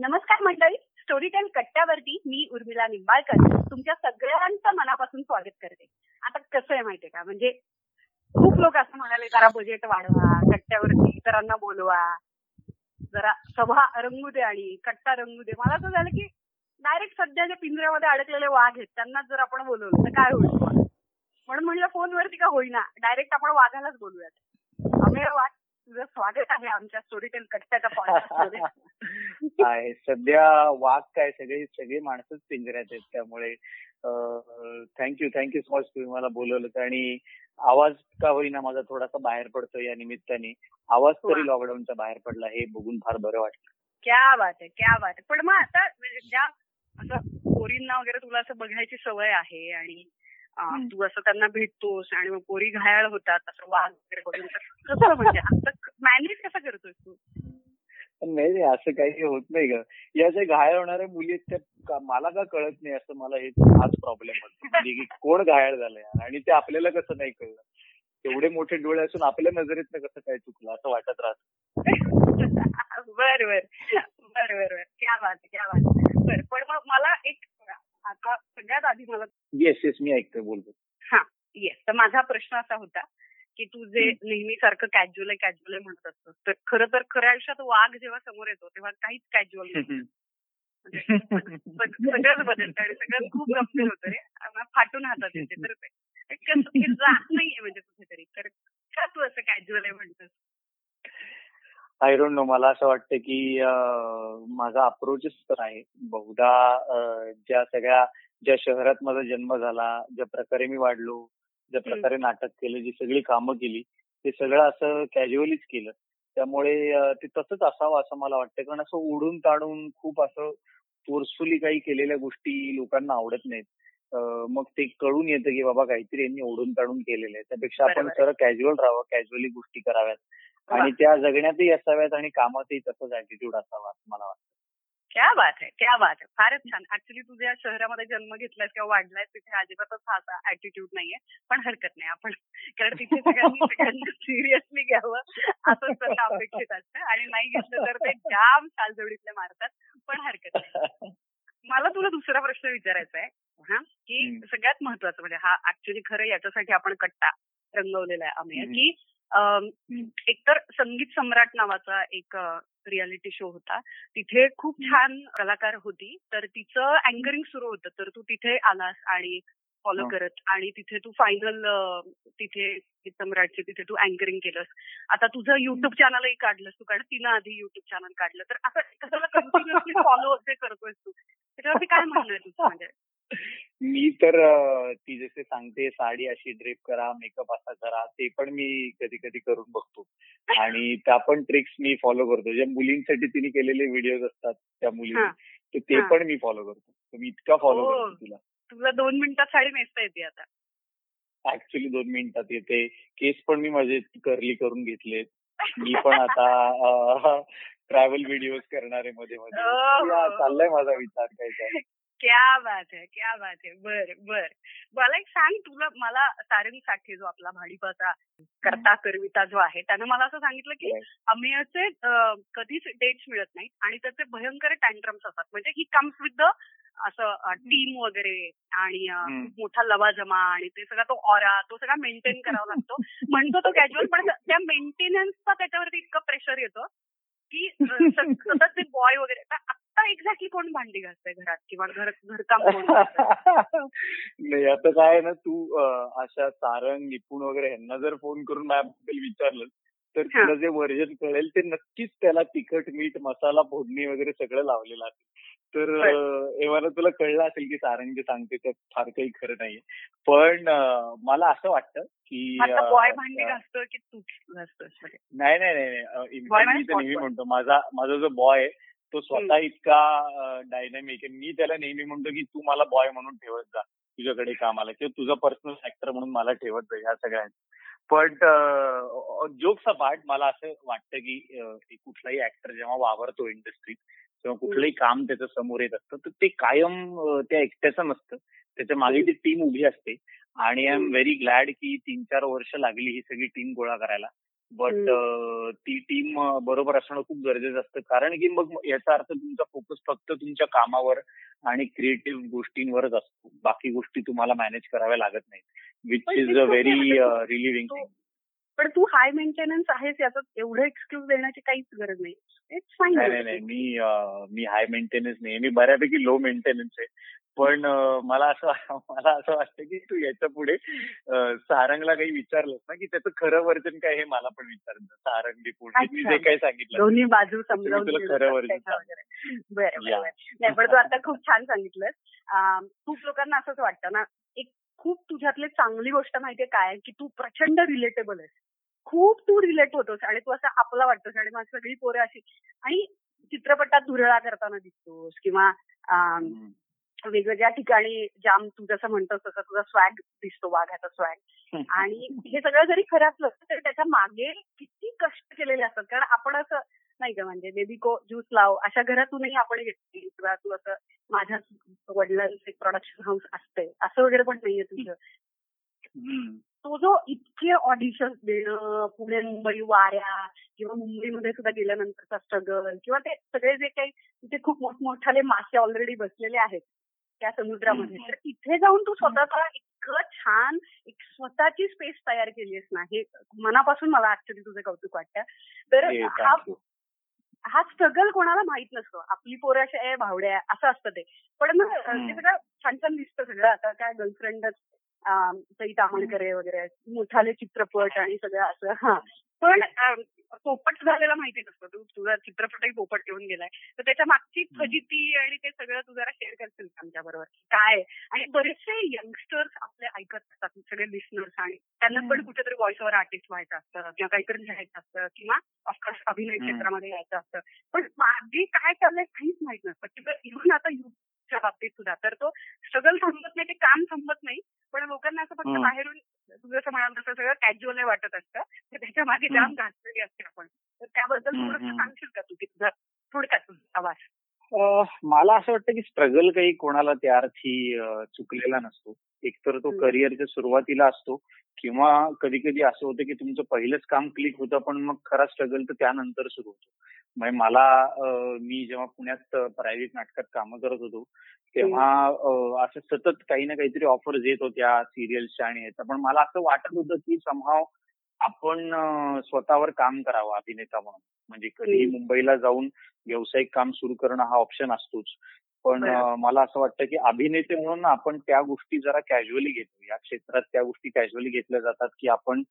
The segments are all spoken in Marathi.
नमस्कार मंडळी. स्टोरी टाइम कट्ट्यावरती मी उर्मिला निंबाळकर तुमच्या सगळ्यांचं मनापासून स्वागत करते. आता कसं आहे माहितीये का? म्हणजे खूप लोक असं म्हणाले जरा बजेट वाढवा कट्ट्यावरती इतरांना बोलवा. जरा सभा रंगू दे आणि कट्टा रंगू दे. मला असं झालं की डायरेक्ट सध्या जे पिंजऱ्यामध्ये अडकलेले वाघ आहेत त्यांनाच जर आपण बोलवलं तर काय होईल? म्हणून म्हणलं फोनवरती का होईना? डायरेक्ट आपण वाघालाच बोलूयात. अमेय वाघ तुझं स्वागत आहे आमच्या स्टोरी टेल कट्ट्याच्या पॉडकास्टमध्ये आहे. सध्या वाघ काय सगळे सगळी माणसंच पिंजऱ्यात आहेत त्यामुळे थँक्यू थँक्यू सो मच तुम्ही मला बोलवलं आणि आवाज का होईना माझा थोडासा बाहेर पडतो या निमित्ताने. आवाज तरी लॉकडाऊनचा बाहेर पडला हे बघून फार बरं वाटलं. क्या बात आहे क्या बात आहे. पण मग आता ज्या असं पोरींना वगैरे तुला असं बघायची सवय आहे आणि तू असं त्यांना भेटतोस आणि मग पोरी घायाळ होतात असं वाघ वगैरे कसं म्हणजे? असं मॅनेज कसं करतोस तू? नाही नाही असं काही होत नाही ग. या जे घायल होणाऱ्या मुली आहेत त्या मला का कळत नाही असं मला हे हाच प्रॉब्लेम होतो. की कोण घायल झालंय आणि ते आपल्याला कसं नाही कळलं? एवढे मोठे डोळे असून आपल्या नजरेत कसं काय चुकलं असं वाटत राहत. बर बर. बर बर बर. क्या बात क्या बात बर पण मग मला एक आता सगळ्यात आधी मला येस येस मी ऐकतोय बोलतो हा येस तर माझा प्रश्न असा होता की तू जे नेहमी सारखं कॅज्युअल आहे कॅज्युअल आहे म्हणत असतो तर खरं तर खऱ्या आयुष्यात वाघ जेव्हा समोर येतो तेव्हा काहीच कॅज्युअल सगळंच बदलतं आणि सगळं खूप गंभीर होतं रे. फाटून हातात येते तर जात नाहीये म्हणजे कुठेतरी तर का तू असं कॅज्युअल आहे म्हणतोस? आय डोंट नो मला असं वाटतं की माझा अप्रोचच तर आहे. बहुधा ज्या सगळ्या ज्या शहरात माझा जन्म झाला ज्या प्रकारे मी वाढलो ज्या प्रकारे नाटक केलं जी सगळी कामं केली ते सगळं असं कॅज्युअलीच केलं. त्यामुळे ते तसंच असावं असं मला वाटतं. कारण असं ओढून ताणून खूप असं फोर्सफुली काही केलेल्या गोष्टी लोकांना आवडत नाहीत. मग ते कळून येतं की बाबा काहीतरी यांनी ओढून ताणून केलेलं आहे. त्यापेक्षा आपण सरळ कॅज्युअल राहावं कॅज्युअली गोष्टी कराव्यात. आणि त्या जगण्यातही असाव्यात आणि कामातही तसंच ऍटिट्यूड असावा असं मला वाटतं. क्या बात आहे क्या बात आहे. फारच छान. ऍक्च्युली तुझ्या शहरामध्ये जन्म घेतलायस किंवा वाढलाय तिथे अजिबातच हा असा ऍटिट्यूड नाहीये. पण हरकत नाही आपण. कारण तिथे सगळ्यांनी सगळ्यांना सिरियसली घ्यावं असं त्याला अपेक्षित असतं. आणि नाही घेतलं तर ते जाम सालजोडीतले मारतात. पण हरकत नाही. मला तुला दुसरा प्रश्न विचारायचा आहे. हा? की सगळ्यात महत्वाचं म्हणजे हा ऍक्च्युली खरं याच्यासाठी आपण कट्टा रंगवलेला आहे आम्ही. की एकतर संगीत सम्राट नावाचा एक रियालिटी शो होता. तिथे खूप छान कलाकार होती. तर तिचं अँकरिंग सुरू होतं. तर तू तिथे आलास आणि फॉलो करत आणि तिथे तू फायनल तिथे सम्राटचे तिथे तू अँकरिंग केलंस. आता तुझं युट्यूब चॅनलही काढलंस तू. कारण तिनं आधी युट्यूब चॅनल काढलं. तर असं कशाला कंटिन्युअसली फॉलो जे करतोय तू. त्याच्यावरती काय म्हणणं आहे तुझं? म्हणजे मी तर ती जसे सांगते साडी अशी ड्रेप करा मेकअप असा करा ते पण मी कधी कधी करून बघतो. आणि त्या पण ट्रिक्स मी फॉलो करतो. ज्या मुलींसाठी तिने केलेले व्हिडिओज असतात त्या मुली तर ते पण मी फॉलो करतो. मी इतका फॉलो करतो तिला. तुला दोन मिनिटात साडी नेसता येते आता. ऍक्च्युली दोन मिनिटात येते. केस पण मी माझे कर्ली करून घेतलेत. मी पण आता ट्रॅव्हल व्हिडिओज करणार मध्ये मध्ये चाललाय माझा विचार काय काय क्या बात आहे क्या बात आहे बर बर. मला एक सांग तुला मला सारंग साठे जो आपला भाडीपाचा करता करविता जो आहे त्यानं मला असं सांगितलं की अमेयचे कधीच डेट्स मिळत नाहीत आणि त्याचे भयंकर टँट्रम्स असतात. म्हणजे ही कम्स विथ द असं टीम वगैरे आणि खूप मोठा लवाजमा आणि ते सगळा तो ऑरा तो सगळा मेंटेन करावा लागतो. म्हणतो तो कॅज्युअल पण त्या मेंटेनन्सचा त्याच्यावरती इतकं प्रेशर येतं की सतत ते बॉय वगैरे आता एक्झॅक्टली कोण भांडी घासतंय घरात किंवा घर घरकाम नाही आता काय ना तू अशा सारंग निपुण वगैरे ह्यांना जर फोन करून माझ्याबद्दल विचारलं तर तुला जे व्हर्जन कळेल ते नक्कीच त्याला तिखट मीठ मसाला फोडणी वगैरे सगळं लावलेलं असेल. तर एव्हा तुला कळलं असेल की सारंग जे सांगते त्यात फार काही खरं नाहीये. पण मला असं वाटतं की बॉय भांडी घासतो की तू घासतोस नाही नाही नाही मी तर नेहमी म्हणतो माझा माझा जो बॉय आहे तो स्वतः इतका डायनामिक आहे. मी त्याला नेहमी म्हणतो की तू मला बॉय म्हणून ठेवत जा. तुझ्याकडे कामाला किंवा तुझा पर्सनल ऍक्टर म्हणून मला ठेवत जा. ह्या सगळ्यांना पण जोक्स पार्ट मला असं वाटतं की कुठलाही ऍक्टर जेव्हा वावरतो इंडस्ट्रीत किंवा कुठलंही काम त्याच्यासमोर येत असतं तर ते कायम त्या एकट्याचं नसतं. त्याच्यामागे ती टीम उभी असते. आणि आय एम व्हेरी ग्लॅड की तीन चार वर्ष लागली ही सगळी टीम गोळा करायला. बट ती टीम बरोबर असणं खूप गरजेचं असतं. कारण की मग याचा अर्थ तुमचा फोकस फक्त तुमच्या कामावर आणि क्रिएटिव्ह गोष्टींवरच असतो. बाकी गोष्टी तुम्हाला मॅनेज कराव्या लागत नाहीत. Which is a very relieving thing पण तू हाय मेंटेनन्स आहेस याचं एवढं एक्सक्यूज देण्याची काहीच गरज नाही. इट्स फाईन नाही नाही मी मी हाय मेंटेनन्स नाही. मी बऱ्यापैकी लो मेंटेनन्स आहे. पण मला असं मला असं वाटतं की तू याच्यापुढे सारंगला काही विचारलंस ना की त्याचं खरं वर्जन काय हे मला पण विचारलं सारंग पुढे मी जे काही सांगितलं. दोन्ही बाजू समजावून खरं वर्जन नाही पण तू आता खूप छान सांगितलंस. खूप लोकांना असंच वाटतं ना एक खूप तुझ्यातली चांगली गोष्ट माहितीये काय? की तू प्रचंड रिलेटेबल आहेस. खूप तू रिलेट होतोस आणि तू असं आपला वाटतोस आणि मग सगळी पोरं अशी. आणि चित्रपटात धुरळा करताना दिसतोस किंवा वेगवेगळ्या ठिकाणी जाम तू जसं म्हणतोस तसं तुझा स्वॅग दिसतो वाघाचा स्वॅग आणि हे सगळं जरी खरं असलं तर त्याच्यामागे किती कष्ट केलेले असतात. कारण आपण असं नाही का म्हणजे बेबी को ज्यूस लाव अशा घरातूनही आपण घेतली किंवा तू असं माझ्या वडिलांचे प्रोडक्शन हाऊस असते असं वगैरे पण नाहीये तुझं. तो जो इतके ऑडिशन देणं पुणे मुंबई वाऱ्या किंवा मुंबईमध्ये सुद्धा गेल्यानंतरचा स्ट्रगल किंवा ते सगळे जे काही तिथे खूप मोठमोठाले मासे ऑलरेडी बसलेले आहेत त्या समुद्रामध्ये. तर तिथे जाऊन तू स्वतःचा इतकं छान एक स्वतःची स्पेस तयार केली आहेस ना हे मनापासून मला ऍक्च्युली तुझं कौतुक वाटतं. तर हा हा स्ट्रगल कोणाला माहीत नसतो. आपली पोरं अशा आहे भावड्या असं असतं ते. पण मग ते सगळं छान छान दिसतं सगळं. आता काय गर्लफ्रेंडच सई तामणकरे वगैरे मोठाले चित्रपट आणि सगळं असं हा. पण पोपट झालेला माहिती नसतं तू तुझा चित्रपटही पोपट घेऊन गेलाय. तर त्याच्या मागची फजिती आणि ते सगळं तू जरा शेअर करशील आमच्या बरोबर काय आणि बरेचसे यंगस्टर्स आपले ऐकत असतात सगळे लिस्नर्स आणि त्यांना पण कुठेतरी व्हॉइस ओव्हर आर्टिस्ट व्हायचं असतं किंवा काहीतरी लिहायचं असतं किंवा ऑफकोर्स अभिनय क्षेत्रामध्ये यायचं असतं. पण मागे काय चाललंय काहीच माहीत नसतं इव्हन आता च्या बाबतीत सुद्धा. तर तो स्ट्रगल थांबत नाही ते काम थांबत नाही. पण लोकांना असं फक्त बाहेरून तू जसं म्हणाल तसं सगळं कॅज्युअल वाटत असतं. तर त्याच्यामागे जाम घातलेली असते आपण. तर त्याबद्दल थोडंसं सांगशील का तू? की तुझा थोडक्यात आवाज. मला असं वाटतं की स्ट्रगल काही कोणाला त्या अर्थी चुकलेला नसतो. एकतर तो करिअरच्या सुरुवातीला असतो किंवा कधी कधी असं होतं की तुमचं पहिलंच काम क्लिक होतं पण मग खरा स्ट्रगल तर त्यानंतर सुरू होतो. म्हणजे मला मी जेव्हा पुण्यात प्रायव्हेट नाटकात कामं करत होतो तेव्हा असं सतत काही ना काहीतरी ऑफर्स येत होत्या सिरियल्सच्या आणि ह्याच्या पण मला असं वाटत होतं की समहाव आपण स्वतःवर काम करावं अभिनेता म्हणून. म्हणजे कधी मुंबईला जाऊन व्यावसायिक काम सुरू करणं हा ऑप्शन असतोच. पण मला असं वाटतं की अभिनेते म्हणून आपण त्या गोष्टी जरा कॅज्युअली घेतो. या क्षेत्रात त्या गोष्टी कॅज्युअली घेतल्या जातात की आपण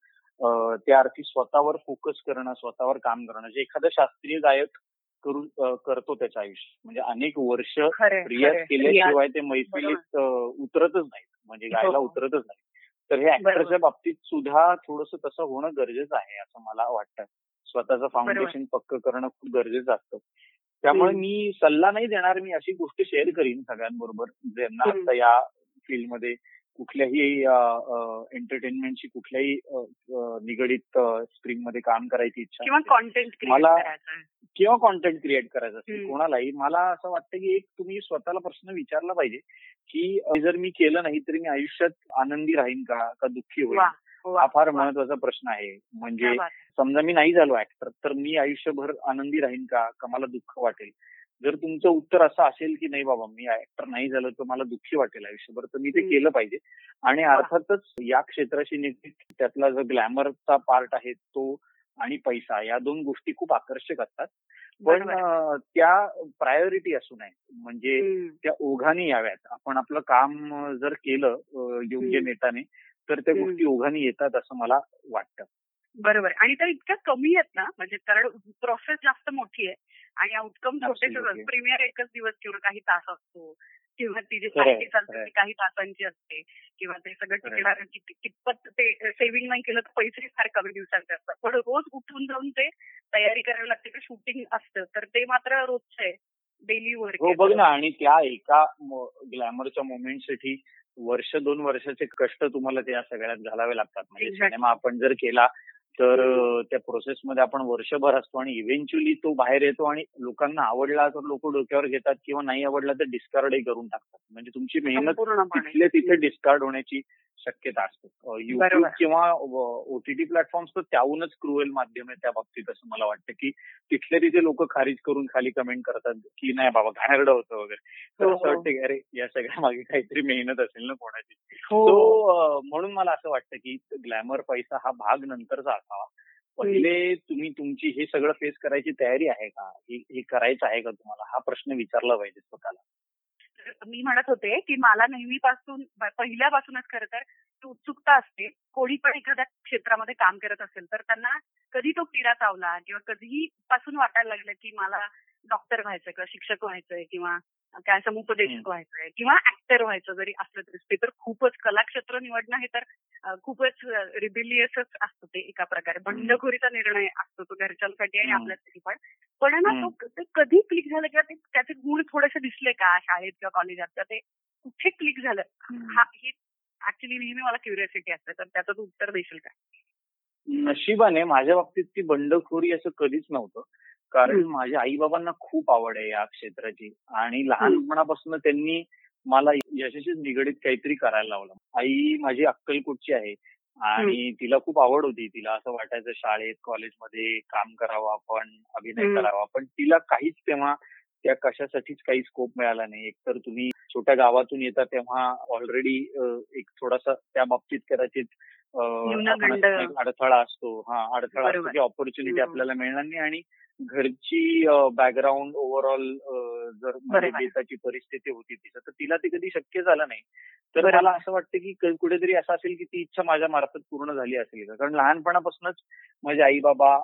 त्या अर्थी स्वतःवर फोकस करणं स्वतःवर काम करणं. जे एखादं शास्त्रीय गायक करू करतो त्याचं आयुष्य. म्हणजे अनेक वर्ष रियाज केल्याशिवाय ते मैफिलीत उतरतच नाहीत. म्हणजे गायला उतरतच नाही तर हे ऍक्टरच्या बाबतीत सुद्धा थोडस तसं होणं गरजेचं आहे असं मला वाटतं. स्वतःचं फाउंडेशन पक्क करणं खूप गरजेचं असतं. त्यामुळे मी सल्ला नाही देणार मी अशी गोष्ट शेअर करीन सगळ्यांबरोबर. ज्यांना आता या फील्डमध्ये कुठल्याही एंटरटेनमेंटची कुठल्याही निगडीत स्ट्रीममध्ये काम करायची इच्छा किंवा कॉन्टेंट मला किंवा कॉन्टेंट क्रिएट करायचं असेल कोणालाही. मला असं वाटतं की एक तुम्ही स्वतःला प्रश्न विचारला पाहिजे की जर मी केलं नाही तरी मी आयुष्यात आनंदी राहीन का? का दुःखी होईल हा फार महत्त्वाचा प्रश्न आहे. म्हणजे समजा मी नाही झालो ऍक्टर तर मी आयुष्यभर आनंदी राहीन का? का मला दुःख वाटेल? जर तुमचं उत्तर असं असेल की नाही बाबा मी ऍक्टर नाही झालो तर मला दुःखी वाटेल आयुष्यभर तर मी ते केलं पाहिजे. आणि अर्थातच या क्षेत्राशी निगडीत त्यातला जो ग्लॅमरचा पार्ट आहे तो आणि पैसा या दोन गोष्टी खूप आकर्षक असतात. पण त्या प्रायोरिटी असू नये म्हणजे त्या ओघाने याव्यात. आपण आपलं काम जर केलं योग्य नेटाने तर त्या गोष्टी ओघाने येतात असं मला वाटतं. बरोबर. आणि त्या इतक्या कमी आहेत ना म्हणजे कारण प्रोसेस जास्त मोठी आहे आणि आउटकम छोटे प्रीमियर एकच दिवस किंवा काही तास असतो किंवा ती जी चालते काही तासांची असते किंवा ते सगळं टिकणार कितपत ते सेव्हिंग नाही केलं तर पैसे फार कमी दिवसांचे असतात. पण रोज उठून जाऊन ते तयारी करायला लागते. शूटिंग असतं. तर ते मात्र रोजचं आहे. डेली वर्क हो बघ ना आणि त्या एका ग्लॅमरच्या मोमेंटसाठी वर्ष दोन वर्षाचे कष्ट तुम्हाला त्या सगळ्यात घालावे लागतात. म्हणजे सिनेमा आपण जर केला तर त्या प्रोसेसमध्ये आपण वर्षभर असतो आणि इव्हेंच्युअली तो बाहेर येतो आणि लोकांना आवडला तर लोक डोक्यावर घेतात किंवा नाही आवडला तर डिस्कार्डही करून टाकतात. म्हणजे तुमची मेहनत तिथे डिस्कार्ड होण्याची शक्यता असते. युट्यूब. किंवा ओटीटी प्लॅटफॉर्म्स तर त्याहूनच क्रुएल माध्यम आहे त्या बाबतीत असं मला वाटतं की तिथले तिथे लोक खारिज करून खाली कमेंट करतात की नाही बाबा घाणेरडं होतं वगैरे. तर हो, असं हो. वाटतं की अरे या सगळ्या मागे काहीतरी मेहनत असेल ना कोणाची. हो. म्हणून मला असं वाटतं की ग्लॅमर पैसा हा भाग नंतरचा असावा. पहिले तुम्ही तुमची हे सगळं फेस करायची तयारी आहे का? हे करायचं आहे का तुम्हाला? हा प्रश्न विचारला पाहिजे स्वतःला. मी म्हणत होते की मला नेहमीपासून पहिल्यापासूनच खरं तर ती उत्सुकता असते. कोणी पण एखाद्या क्षेत्रामध्ये काम करत असेल तर त्यांना कधी तो किडा चावला किंवा कधीही पासून वाटायला लागलं की मला डॉक्टर व्हायचंय किंवा शिक्षक व्हायचंय किंवा काय समुपदेशक. व्हायचंय किंवा ऍक्टर व्हायचं जरी असलं तरी. ते तर खूपच कलाक्षेत्र निवडणं हे तर खूपच रिबिलियसच असतं ते एका प्रकारे. बंडखोरीचा निर्णय असतो तो घरच्यांसाठी आणि. आपल्यासाठी पण. पण ना तो ते कधी क्लिक झालं किंवा ते त्याचे गुण थोडेसे दिसले का शाळेत किंवा कॉलेजात तर ते कुठे क्लिक झालं? हा ही. ऍक्च्युली नेहमी मला क्युरियोसिटी असते. तर त्याचं तू उत्तर देशील का? नशिबाने माझ्या बाबतीत ती बंडखोरी असं कधीच नव्हतं. कारण. माझ्या आई बाबांना खूप आवड आहे या क्षेत्राची आणि लहानपणापासून त्यांनी मला यशाशी निगडीत काहीतरी करायला लावलं. आई माझी अक्कलकोटची आहे आणि तिला खूप आवड होती. तिला असं वाटायचं शाळेत कॉलेजमध्ये काम करावं आपण अभिनय. करावा. पण तिला काहीच तेव्हा त्या कशासाठीच काही स्कोप मिळाला नाही. एकतर तुम्ही छोट्या गावातून येता तेव्हा ऑलरेडी एक थोडासा त्या बाबतीत कदाचित अडथळा असतो हा अडथळा असतो. की ऑपॉर्च्युनिटी. आपल्याला मिळणार नाही आणि घरची बॅकग्राऊंड ओव्हरऑल जर म्हणजे. देशाची परिस्थिती होती तिचं तर तिला ते कधी शक्य झालं नाही तर. मला असं वाटतं की कुठेतरी असं असेल की ती इच्छा माझ्या मार्फत पूर्ण झाली असेल का कारण लहानपणापासूनच माझे आई बाबा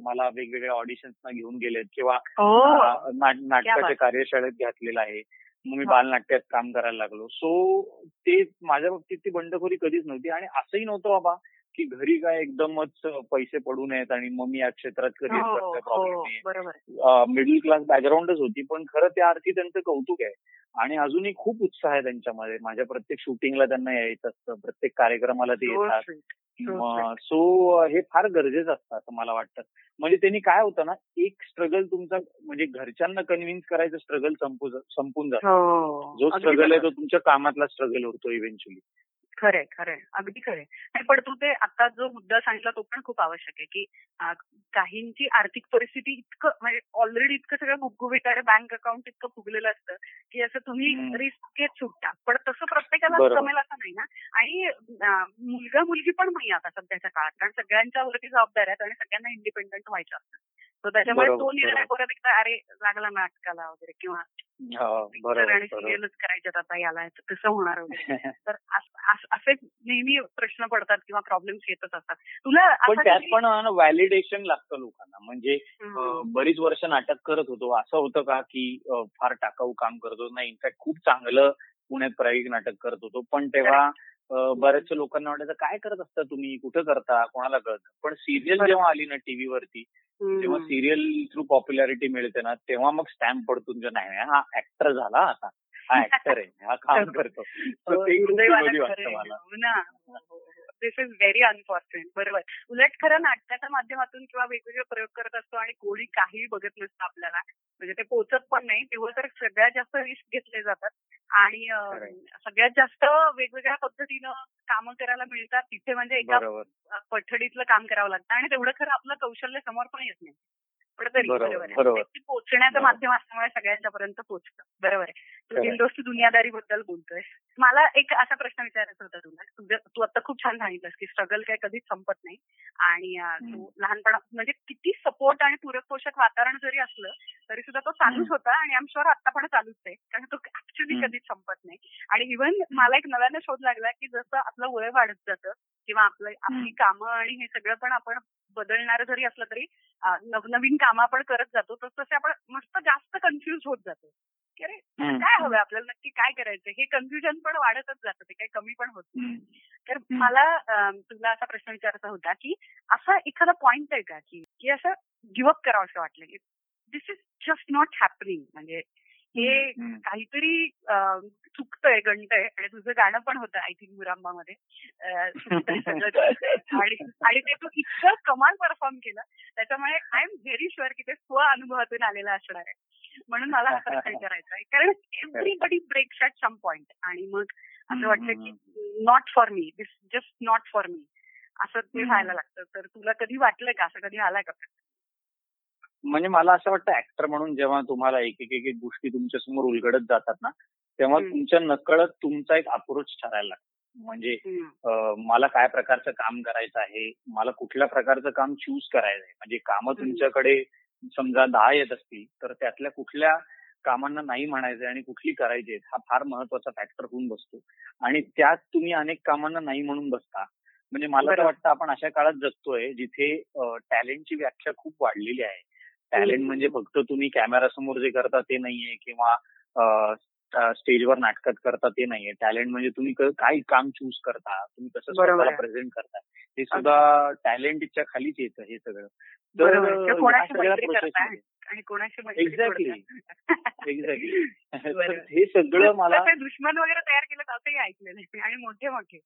मला वेगवेगळ्या ऑडिशन्सना घेऊन गेलेत किंवा हो नाटकाच्या. कार्यशाळेत घातलेलं आहे मग मी. बालनाट्यात काम करायला लागलो. सो ते माझ्या बाबतीत ती बंडखोरी कधीच नव्हती आणि असंही नव्हतं बाबा की घरी काय एकदमच पैसे पडू नयेत आणि मग मी या क्षेत्रात करिअर प्रॉब्लेम बरोबर. मिडल क्लास बॅकग्राऊंडच होती पण खरं त्या अर्थी त्यांचं कौतुक आहे. आणि अजूनही खूप उत्साह आहे त्यांच्यामध्ये. माझ्या प्रत्येक शूटिंगला त्यांना यायचं असतं प्रत्येक कार्यक्रमाला ते येतात. सो हे फार गरजेचं असतं असं मला वाटतं. म्हणजे त्यांनी काय होतं ना एक स्ट्रगल तुमचा म्हणजे घरच्यांना कन्व्हिन्स करायचं स्ट्रगल संपून संपून जातं. हो जो स्ट्रगल आहे. तो तुमच्या कामातला स्ट्रगल होतो इव्हेंच्युअली खरंय खरंय. अगदी खरंय. आणि पण तू ते आता जो मुद्दा सांगितला तो पण खूप आवश्यक आहे की काहींची आर्थिक परिस्थिती इतकं म्हणजे ऑलरेडी इतकं सगळं आहे बँक अकाउंट इतकं फुगलेलं असतं की असं तुम्ही. रिस्क घेत सुटता. पण तसं प्रत्येकाला. जमेल असं नाही ना. आणि मुलगा मुलगी पण नाही आता सध्याच्या काळात. कारण सगळ्यांच्या वरती जबाबदाऱ्या आहेत आणि सगळ्यांना इंडिपेंडंट व्हायचं असतं. So त्याच्यामुळे तो निर्णय. परत एकदा अरे लागला नाटकाला वगैरे किंवा बरोबर आणि सिरियलच करायच्यात आता याला तर कसं होणार वगैरे. तर अस- नेहमी प्रश्न पडतात किंवा प्रॉब्लेम्स येतच असतात. तुला पण त्यात पण व्हॅलिडेशन लागतं लोकांना. म्हणजे बरीच वर्ष नाटक करत होतो. असं होतं का की फार टाकाऊ काम करत नाही इनफॅक्ट खूप चांगलं पुण्यात प्रायोगिक नाटक करत होतो. पण तेव्हा बऱ्याचशा लोकांना वाटायचं काय करत असता तुम्ही? कुठं करता? कोणाला कळतं पण सिरियल. जेव्हा आली ना टीव्हीवरती. जेव्हा सिरियल थ्रू पॉप्युलॅरिटी मिळते ना तेव्हा मग स्टॅम्प पडतो तुमच्या नाही हा ऍक्टर झाला आता. हा ऍक्टर आहे. हा काम करतो. मला दिस इज व्हेरी अनफॉर्च्युनेट बरोबर. उलट खरं नाटकाच्या माध्यमातून किंवा वेगवेगळे प्रयोग करत असतो आणि कोणी काही बघत नसतं आपल्याला म्हणजे ते पोचत पण नाही. तेव्हा तर सगळ्यात जास्त रिस्क घेतले जातात. आणि. सगळ्यात जास्त वेगवेगळ्या पद्धतीनं कामं करायला मिळतात. तिथे म्हणजे एका पठडीतलं काम करावं लागतं. आणि तेवढं खरं आपलं कौशल्य समोर पण येत नाही. पण तरी बरोबर, पोहोचण्याचं. माध्यम असल्यामुळे सगळ्यांच्या पर्यंत पोहोचतं बरोबर आहे तू. दिलदोस्ती दुनियादारी बद्दल बोलतोय मला एक असा प्रश्न विचारायचा होता तुला तू आता खूप छान सांगितलंस की स्ट्रगल काय कधीच संपत नाही आणि तू. लहानपणा म्हणजे किती सपोर्ट आणि पूरक पोषक वातावरण जरी असलं तरी सुद्धा तो चालूच. होता आणि आम शुअर आता पण चालूच आहे कारण तो ऍक्च्युली. कधीच संपत नाही आणि इव्हन मला एक नव्यानं शोध लागला की जसं आपलं वय वाढत जातं किंवा आपलं आपली कामं आणि हे सगळं पण आपण बदलणार जरी असलं तरी नवनवीन कामं आपण करत जातो तसं तसे आपण मस्त जास्त कन्फ्युज होत जातो की अरे. काय हवंय आपल्याला नक्की काय करायचं हे कन्फ्युजन पण वाढतच जातं ते काही कमी पण होत नाही. तर. मला तुला असा प्रश्न विचारायचा होता की असा एखादा पॉइंट आहे का की की असं गिवअप करावं असं वाटलं की this is just not happening म्हणजे हे. काहीतरी चुकतंय गणतंय आणि तुझं गाणं पण होतं आय थिंक मुरांबामध्ये. आणि ते तू इतकं कमाल परफॉर्म केलं त्याच्यामुळे आय एम व्हेरी शुअर की ते स्व अनुभवातून आलेलं असणार आहे. म्हणून मला हा प्रश्न आहे. कारण everybody breaks at some point आणि मग असं वाटतं की not for me this just not for me असं ते व्हायला लागतं. तर तुला कधी वाटलं का? असं कधी आलाय का? म्हणजे मला असं वाटतं ऍक्टर म्हणून जेव्हा तुम्हाला एक एक एक गोष्टी तुमच्यासमोर उलगडत जातात ना तेव्हा तुमच्या नकळत तुमचा एक अप्रोच ठरायला लागतो. म्हणजे मला काय प्रकारचं काम करायचं आहे मला कुठल्या प्रकारचं काम चूज करायचं आहे? म्हणजे कामं तुमच्याकडे समजा दहा येत असतील तर त्यातल्या कुठल्या कामांना नाही म्हणायचंय आणि कुठली करायची आहेत हा फार महत्त्वाचा फॅक्टर होऊन बसतो. आणि त्यात तुम्ही अनेक कामांना नाही म्हणून बसता. म्हणजे मला तर वाटतं आपण अशा काळात जगतोय जिथे टॅलेंटची व्याख्या खूप वाढलेली आहे. टॅलेंट म्हणजे फक्त तुम्ही कॅमेरासमोर जे करता ते नाहीये किंवा स्टेजवर नाटकात करता ते नाहीये. टॅलेंट म्हणजे तुम्ही काय काम चूज करता तुम्ही कसं स्वतःला प्रेझेंट करता हे सुद्धा टॅलेंटच्या खालीच येतं हे सगळं. तर एक्झॅक्टली एक्झॅक्टली हे सगळं मला दुश्मन वगैरे तयार केलं असंही ऐकलेलं आणि मोठे मोठे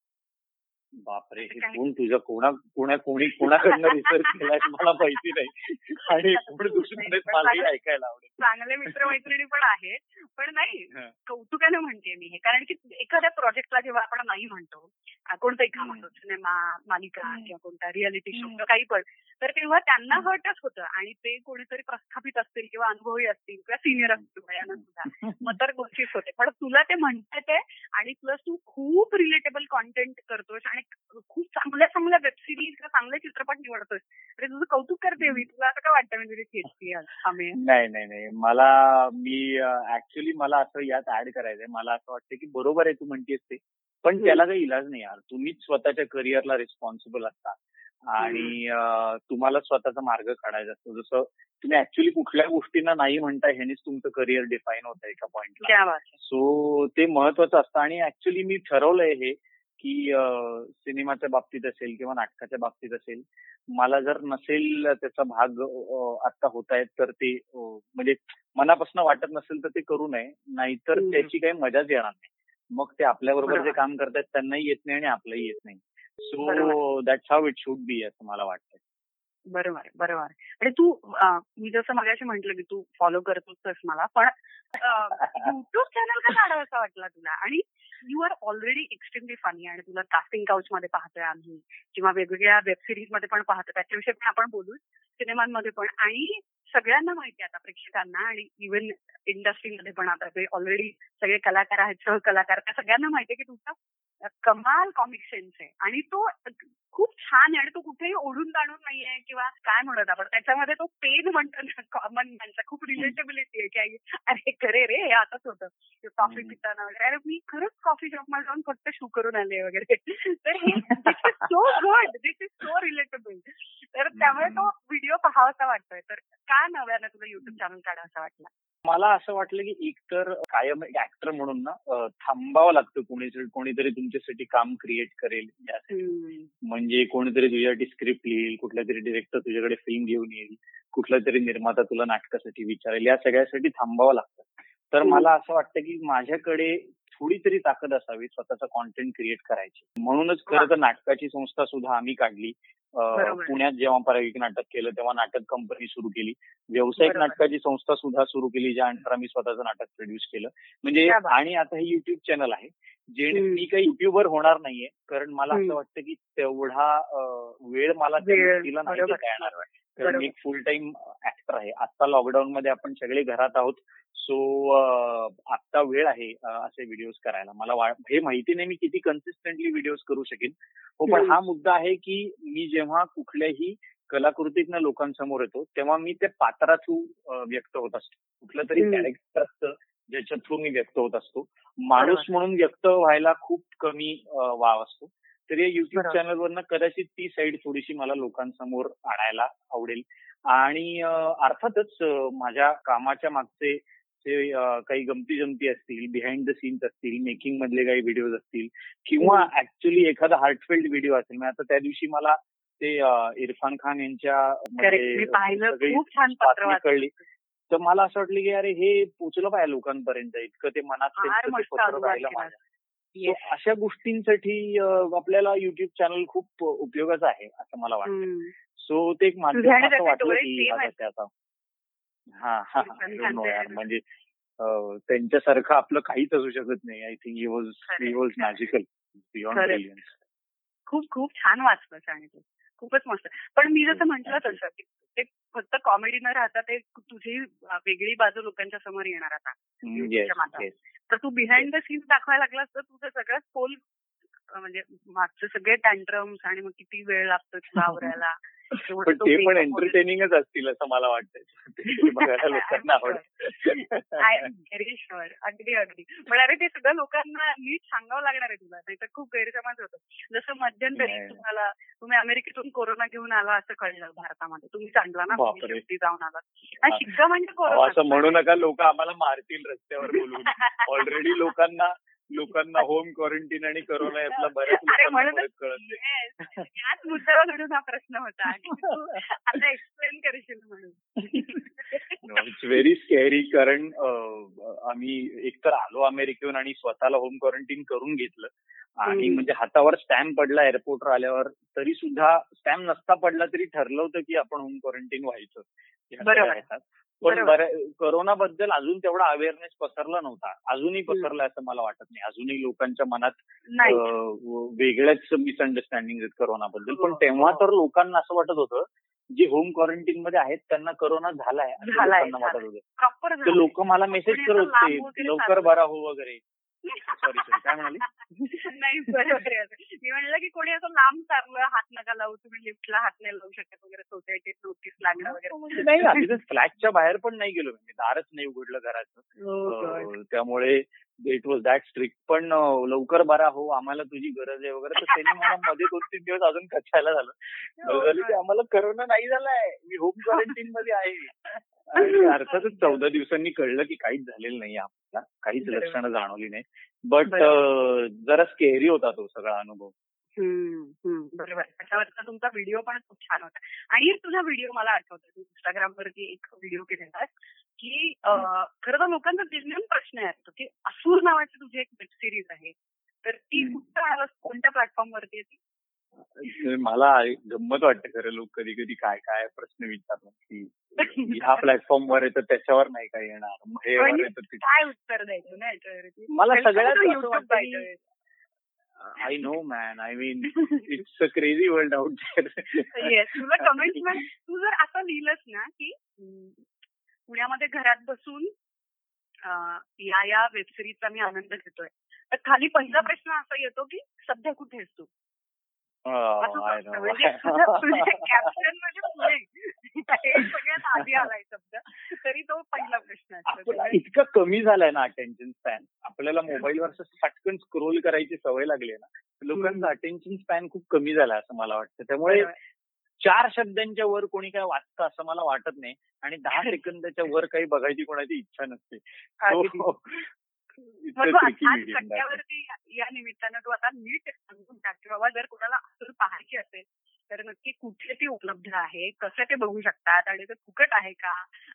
बापरे हे कोण तुझं कोणा कोणा कोणी कोणाकडनं रिसर्च केलाय मला माहिती नाही. आणि कोण दुसरीकडे ऐकायला आवडेल. चांगले मित्रमैत्रिणी पण आहे पण नाही कौतुकाने म्हणते मी हे. कारण की एखाद्या प्रोजेक्टला जेव्हा आपण नाही म्हणतो कोणतंही काम म्हणतो सिनेमा मालिका किंवा कोणता रियालिटी शो काही पण तर तेव्हा त्यांना हर्टच होतं. आणि ते कोणीतरी प्रस्थापित असतील किंवा अनुभवी असतील किंवा सिनियर असतील वयानं सुद्धा मग तर गोष्टीच होते. पण तुला ते म्हणतात आणि प्लस तू खूप रिलेटेबल कॉन्टेंट करतोस आणि खूप चांगल्या चांगल्या वेबसिरीज किंवा चांगले चित्रपट निवडतोस अरे तुझं कौतुक करते मी. तुला असं काय वाटतं मी तुझी खेळती नाही नाही नाही. मला मी ऍक्च्युली मला असं यात ऍड करायचंय. मला असं वाटतं की बरोबर आहे तू म्हणतेस ते. पण त्याला काही इलाज नाही यार. तुम्हीच स्वतःच्या करिअरला रिस्पॉन्सिबल असता. आणि तुम्हाला स्वतःचा मार्ग काढायचा असतो. जसं तुम्ही ऍक्च्युली कुठल्या गोष्टींना नाही म्हणताय ह्यानेच तुमचं करिअर डिफाईन होतं एका पॉइंटला सो ते महत्वाचं असतं. आणि ऍक्च्युली मी ठरवलंय हे की सिनेमाच्या बाबतीत असेल किंवा नाटकाच्या बाबतीत असेल मला जर नसेल त्याचा भाग आता होत आहेत तर ते म्हणजे मनापासून वाटत नसेल तर ते करू नये. नाहीतर त्याची काही मजाच येणार नाही. मग ते आपल्याबरोबर जे काम करतायत त्यांनाही येत नाही आणि आपलंही येत नाही. So that's how it should be असं मला वाटतं बरोबर बरोबर. आणि तू मी जसं मगाशी म्हंटल की तू फॉलो करतोस मला पण युट्यूब चॅनल का काढावं वाटला तुला? आणि you are already extremely funny आणि तुला कास्टिंग काउच मध्ये पाहतोय आम्ही किंवा वेगवेगळ्या वेब सिरीजमध्ये पण पाहतो त्याच्याविषयी पण आपण बोलू सिनेमांमध्ये पण. आणि सगळ्यांना माहिती आता प्रेक्षकांना आणि इव्हन इंडस्ट्रीमध्ये पण आता ऑलरेडी सगळे कलाकार आहेत सहकलाकार त्या सगळ्यांना माहिती आहे की तुमचा कमाल कॉमिक सेन्स आहे आणि तो खूप छान आहे. आणि तो कुठेही ओढून ताणून नाहीये किंवा काय म्हणत आपण त्याच्यामध्ये तो पेन म्हणतो ना कॉमन माणसा. खूप रिलेटेबिलिटी आहे की अरे खरे रे हे असंच होतं. कॉफी पिताना वगैरे. अरे मी खरंच कॉफी शॉपमध्ये जाऊन फक्त शू करून आले वगैरे. तर हे this is so good this is so relatable तर त्यामुळे तो व्हिडिओ पाहावासा वाटतोय. तर का नव्यानं तुला युट्यूब चॅनल काढावासा वाटला? मला असं वाटलं की एक तर कायम ऍक्टर म्हणून ना थांबावं लागतं कोणीतरी कोणीतरी तुमच्यासाठी काम क्रिएट करेल म्हणजे कोणीतरी तुझ्यासाठी स्क्रिप्ट लिहिल कुठल्या तरी डिरेक्टर तुझ्याकडे फिल्म घेऊन येईल कुठला तरी निर्माता तुला नाटकासाठी विचारेल या सगळ्यासाठी थांबावं लागतं. तर मला असं वाटतं की माझ्याकडे थोडी तरी ताकद असावी स्वतःचा कॉन्टेंट क्रिएट करायची. म्हणूनच खरं तर नाटकाची संस्था सुद्धा आम्ही काढली. पुण्यात जेव्हा परागिक नाटक केलं तेव्हा नाटक कंपनी सुरू केली. व्यावसायिक नाटकाची संस्था सुद्धा सुरू केली ज्यानंतर आम्ही स्वतःचं नाटक प्रोड्यूस केलं. म्हणजे आणि आता हे युट्यूब चॅनल आहे जे मी काही युट्यूबवर होणार नाहीये कारण मला असं वाटतं की तेवढा वेळ मला तिला नाही येणार. कारण मी एक फुल टाइम ऍक्टर आहे. आता लॉकडाऊन मध्ये आपण सगळे घरात आहोत. सो आता वेळ आहे असे व्हिडिओज करायला. मला हे माहिती नाही मी किती कन्सिस्टंटली व्हिडिओज करू शकेन. हो पण हा मुद्दा आहे की मी जेव्हा कुठल्याही कलाकृतीतनं लोकांसमोर येतो तेव्हा मी त्या पात्रा थ्रू व्यक्त होत असतो. कुठलं तरी कॅरेक्टर असतं ज्याच्या थ्रू मी व्यक्त होत असतो. माणूस म्हणून व्यक्त व्हायला खूप कमी वाव असतो. तर या युट्यूब चॅनलवरनं कदाचित ती साईड थोडीशी मला लोकांसमोर आणायला आवडेल. आणि अर्थातच माझ्या कामाच्या मागचे जे काही गमती जमती असतील बिहाइंड द सीन्स असतील मेकिंग मधले काही व्हिडिओज असतील किंवा ऍक्च्युली एखादा हार्टफेल्ड व्हिडिओ असेल आता त्या दिवशी मला ते इरफान खान यांच्या कळली. तर मला असं वाटलं की अरे हे पोचलं पाहिजे लोकांपर्यंत. इतकं ते मनात राहिलं माझ्या. अशा गोष्टींसाठी आपल्याला युट्यूब चॅनल खूप उपयोगाचं आहे असं मला वाटतं सो ते एक माध्यम असं वाटलं की त्याचा हा हा म्हणजे त्यांच्यासारखं आपलं काहीच असू शकत नाही. I think he was he was. Magical beyond खूप खूप छान वाचलं तू खूपच मस्त. पण मी जसं म्हंटल तसं की ते फक्त कॉमेडी न राहता ते तुझी वेगळी बाजू लोकांच्या समोर येणार आता तर तू बिहाइंड द सीन्स दाखवायला लागलास तर तुझं सगळं खोल म्हणजे मागचे सगळे टँट्रम्स आणि मग किती वेळ लागतो तुला आवरायला. पण तो पण एंटरटेनिंगच असतील असं मला वाटतंय. ते बघायला लोकांना आवडतं अगदी अगदी. पण अरे ते सगळं लोकांना नीट सांगावं लागणार आहे तुला. नाहीतर खूप गैरसमज होतो. जसं मध्यंतरी नाही. तुम्हाला तुम्ही अमेरिकेतून कोरोना घेऊन आला असं कळलं भारतामध्ये. तुम्ही सांगला ना जाऊन आला आणि शिक्का म्हणजे असं म्हणू नका लोक आम्हाला मारतील रस्त्यावर बोलून. ऑलरेडी लोकांना लोकांना होम क्वारंटीन आणि करोना यातला बऱ्याच कळत. याच मुद्द्यावर घडून हा प्रश्न होता. आता एक्सप्लेन करशील म्हणून. इट्स व्हेरी स्कॅरी कारण आम्ही एकतर आलो अमेरिकेहून आणि स्वतःला होम क्वारंटीन करून घेतलं. आणि. म्हणजे हातावर स्टॅम्प पडला एअरपोर्टवर आल्यावर तरी सुद्धा स्टॅम्प नसता पडला तरी ठरलं होतं की आपण होम क्वारंटीन व्हायचं. पण कोरोना बद्दल अजून तेवढा अवेअरनेस पसरला नव्हता. अजूनही पसरला असं मला वाटत नाही. अजूनही लोकांच्या मनात वेगळ्याच मिसअंडरस्टँडिंग आहेत करोनाबद्दल. पण हो, तेव्हा. तर लोकांना असं वाटत होतं जे होम क्वारंटीन मध्ये आहेत त्यांना करोना झालाय प्रॉपर तर लोक मला मेसेज करत होते लवकर. बरा हो वगैरे. सॉरी सॉरी काय म्हणाली? नाही बरोबर आहे असं. मी म्हणलं की कोणी असं लांब चाललं हात नका लावू तुम्ही लिफ्टला हात नाही लावू शकत वगैरे सोसायटीत नोटीस लागलं वगैरे. म्हणजे नाही फ्लॅटच्या बाहेर पण नाही गेलो मी. दारच नाही उघडलं घराचं. अं, त्यामुळे इट वॉज दॅट स्ट्रिक्ट पण लवकर बरा हो आम्हाला तुझी गरज आहे वगैरे. तर त्यांनी मला मध्ये दोन तीन दिवस अजून कचायला झालं. की आम्हाला करोना नाही झालाय. मी होम क्वारंटीन मध्ये आहे. आणि अर्थातच चौदा दिवसांनी कळलं की काहीच झालेलं नाही आपल्याला. काहीच. लक्षणं जाणवली नाही बट. जरा स्केरी होता तो सगळा अनुभव. बरोबर. त्याच्यावरचा तुमचा व्हिडिओ पण खूप छान होता. आणि तुझा व्हिडिओ मला आठवतो. तू इंस्टाग्राम वरती एक व्हिडिओ केलेला की खरं तर लोकांचा बिझनेस प्रश्न आहे. की असूर नावाची तुझी एक वेब सिरीज आहे. तर ती. कुठं कोणत्या प्लॅटफॉर्म वरती आहे ती? मला गंमत वाटते खरं लोक कधी कधी काय काय प्रश्न विचारतात की ह्या प्लॅटफॉर्मवर आहे तर त्याच्यावर नाही काय येणार? वर काय उत्तर द्यायचं मला सगळ्यात I know man I mean it's a crazy world out yes तुला कमेंट तू जर असं लिहिलंस ना की पुण्यामध्ये घरात बसून या या वेबसिरीजचा मी आनंद घेतोय. तर खाली पहिला प्रश्न असा येतो की सध्या कुठे आहेस तू? आय प्रश्न म्हणजे कॅप्शन म्हणजे पुणे. हे सगळ्यात आधी आलाय शब्द तरी तो पहिला प्रश्न इतकं कमी झालाय ना अटेन्शन स्पॅन आपल्याला मोबाईलवर पटकन स्क्रोल करायची सवय लागली ना लोकांचा अटेन्शन स्पॅन खूप कमी झालाय असं मला वाटतं. त्यामुळे. चार शब्दांच्या वर कोणी काय वाचतं असं मला वाटत नाही आणि दहा सेकंदाच्या वर काही बघायची कोणाची इच्छा नसते. way. सत्यावरती या निमित्तानं तू आता नीट सांगून टाक की बाबा जर कोणाला असं पाहायची असेल तर नक्की कुठे ती उपलब्ध आहे कसं ते बघू शकतात आणि ते फुकट आहे का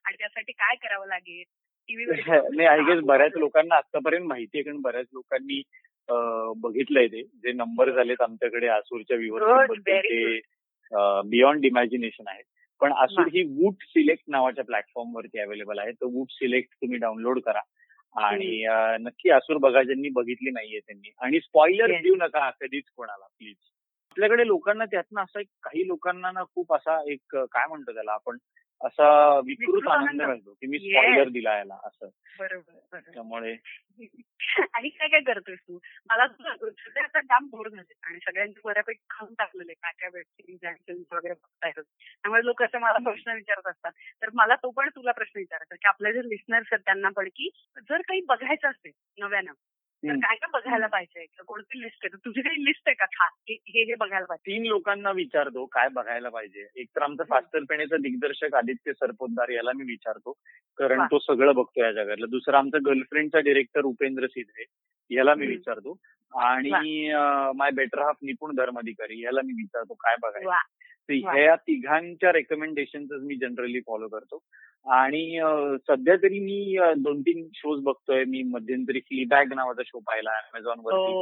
आणि त्यासाठी काय करावं लागेल? नाही आय गेस बऱ्याच लोकांना आतापर्यंत माहिती आहे कारण बऱ्याच लोकांनी बघितलंय ते. जे नंबर झालेत आमच्याकडे आसूरच्या ते बियॉन्ड इमॅजिनेशन आहे पण आसूर. ही वूट सिलेक्ट नावाच्या प्लॅटफॉर्म वरती अवेलेबल आहे. तर वूट सिलेक्ट तुम्ही डाउनलोड करा. आणि नक्की आसूर बघा ज्यांनी बघितली नाहीये त्यांनी. आणि स्पॉइलर. देऊ नका कधीच कोणाला प्लीज आपल्याकडे लोकांना त्यातनं असं एक काही लोकांना ना खूप असा एक काय म्हणतो त्याला आपण असा विकृत आनंद. मिळतो की मी. स्पॉइलर दिला याला असं. बरोबर त्यामुळे आणि काय काय करतोयस तू? मला सध्या आता जाम बोर झाले आणि सगळ्यांचे बऱ्यापैकी खाऊन टाकलेले काय काय वेब सिरीज आणि फिल्म्स वगैरे बघता येतात त्यामुळे लोक असं मला प्रश्न विचारत असतात. तर मला तो पण तुला प्रश्न विचारायचा की आपले जे लिस्नर्स आहेत त्यांना पण की जर काही बघायचं असेल नव्यानं तर. काय काय बघायला पाहिजे? कोणती लिस्ट आहे? तुझी काही लिस्ट आहे का? खास हे हे बघायला पाहिजे. तीन लोकांना विचारतो काय बघायला पाहिजे. एक तर आमचा फास्टर पेणेचा दिग्दर्शक आदित्य सरपोतदार याला मी विचारतो. कारण. तो सगळं बघतो या जगातलं. दुसरा आमचा गर्लफ्रेंडचा डिरेक्टर उपेंद्र सिद्धे याला मी. विचारतो आणि माय बेटर हाफ निपुण धर्माधिकारी याला मी विचारतो काय बघायचं. ह्या तिघांच्या रेकमेंडेशन मी जनरली फॉलो करतो आणि सध्या तरी मी दोन तीन शोज बघतोय मी मध्यंतरी फ्लीबॅग नावाचा शो पाहिला अमेझॉन वरती.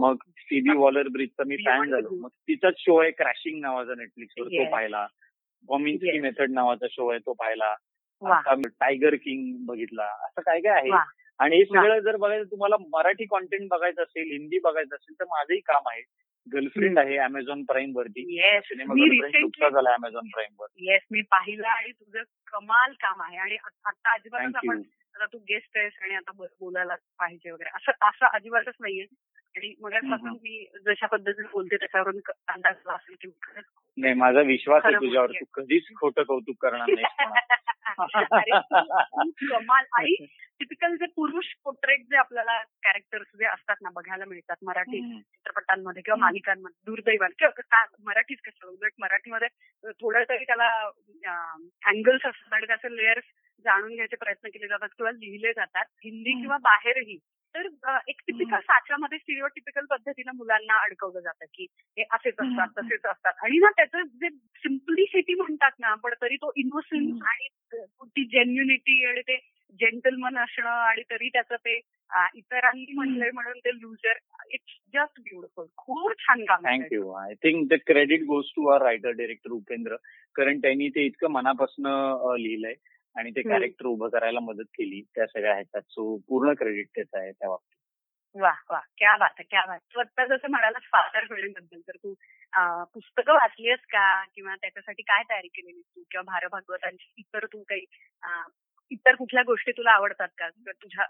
मग सीबी वॉलर ब्रिजचा मी फॅन झालो. मग तिचाच शो आहे क्रॅशिंग नावाचा नेटफ्लिक्सवर तो. पाहिला कॉमिन्स्की. मेथड नावाचा शो आहे तो पाहिला टायगर किंग बघितला असं काय काय आहे. आणि हे सगळं जर बघायचं तुम्हाला मराठी कॉन्टेंट बघायचं असेल हिंदी बघायचं असेल तर माझंही काम आहे. गर्लफ्रेंड आहे अमेझॉन प्राईम वरती. झाला अमेझॉन प्राईम वर. येस मी पाहिलं आणि तुझं कमाल काम आहे. आणि आता अजिबातच आपण आता तू गेस्ट आहेस आणि आता बोलायला पाहिजे वगैरे. असं असं अजिबातच नाहीये. आणि मगापासून. मी जशा पद्धतीने बोलते त्याच्यावरून अंदाज असेल की खरंच नाही माझा विश्वास आहे तुझ्यावर. तू कधीच खोटं कौतुक करणार तू कमाल आणि टिपिकल जे पुरुष पोर्ट्रेट जे आपल्याला कॅरेक्टर्स जे असतात ना बघायला मिळतात मराठी चित्रपटांमध्ये किंवा. मालिकांमध्ये दुर्दैवाने किंवा काय मराठीच कशाला उलट मराठीमध्ये थोडं तरी त्याला अँगल्स असतात आणि त्याचे लेयर्स जाणून घ्यायचे प्रयत्न केले जातात किंवा लिहिले जातात हिंदी. किंवा बाहेरही तर एक टिपिकल. साच्यामध्ये स्टिरिओटिपिकल पद्धतीनं मुलांना अडकवलं जातं की हे असेच असतात. तसेच असतात. आणि ना त्याचं जे सिम्प्लिसिटी म्हणतात ना पण तरी तो इनोसन्स. आणि ती जेन्युनिटी आणि ते जेंटलमन असणं आणि तरी त्याचं ते इतरांनी म्हणलंय म्हणून ते लुजर इट्स जस्ट ब्युटिफुल खूप छान काम आहे thank you I think the credit goes to our writer director Upendra कारण त्यांनी ते इतकं मनापासून लिहिलंय. आणि ते. कॅरेक्टर उभं करायला मदत केली त्या सगळ्या ह्याच्यात. सो पूर्ण क्रेडिट त्याचं आहे त्या बाबतीत. वा वा. क्या बात आहे क्या बात तू आता जसं म्हणालास फादरबद्दल तर तू पुस्तकं वाचली आहेस का? किंवा त्याच्यासाठी काय तयारी केलेली तू? किंवा भार भागवतांची इतर तू काही इतर कुठल्या गोष्टी तुला आवडतात का? तुझ्या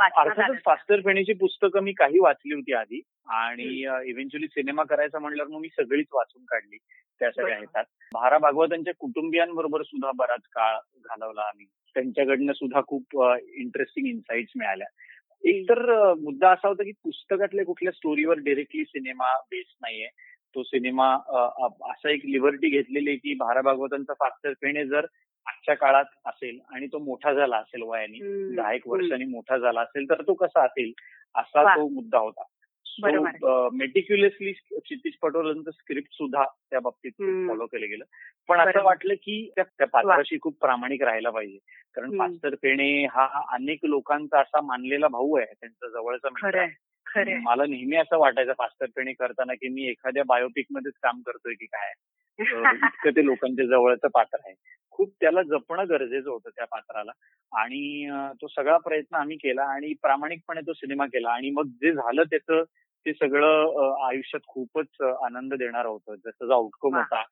अर्थातच? फास्टर फेणीची पुस्तकं मी काही वाचली होती आधी आणि इव्हेंच्युअली सिनेमा करायचा म्हणल्यावर मग मी सगळीच वाचून काढली त्या सगळ्या. ह्याच्यात. भारा भागवतांच्या कुटुंबियांबरोबर सुद्धा बराच काळ घालवला आम्ही. त्यांच्याकडनं सुद्धा खूप इंटरेस्टिंग इन्साइट्स मिळाल्या. एक तर मुद्दा असा होता की पुस्तकातल्या कुठल्या स्टोरीवर डिरेक्टली सिनेमा बेस नाहीये. तो सिनेमा असा एक लिबर्टी घेतलेली आहे की भारा भागवतांचा फास्टर फेणे जर आजच्या काळात असेल आणि तो मोठा झाला असेल वयाने दहा एक. वर्षांनी मोठा झाला असेल तर तो कसा असेल असा. तो मुद्दा होता. मेटिक्युलसली क्षितिज पटोलांचं स्क्रिप्ट सुद्धा त्या बाबतीत. फॉलो केलं गेलं पण असं. वाटलं की त्या पात्राशी खूप प्रामाणिक राहायला पाहिजे कारण. पास्तर पेणे हा अनेक लोकांचा असा मानलेला भाऊ आहे त्यांचा जवळचा मित्र आहे. मला नेहमी असं वाटायचं पास्तर पेणे करताना की मी एखाद्या बायोपिक मध्येच काम करतोय की काय इतकं ते लोकांच्या जवळचं पात्र आहे. खूप त्याला जपणं गरजेचं होतं त्या पात्राला. आणि तो सगळा प्रयत्न आम्ही केला आणि प्रामाणिकपणे तो सिनेमा केला. आणि मग जे झालं त्याचं ते सगळं आयुष्यात खूपच आनंद देणार होतं. जसं जो आउटकम. होता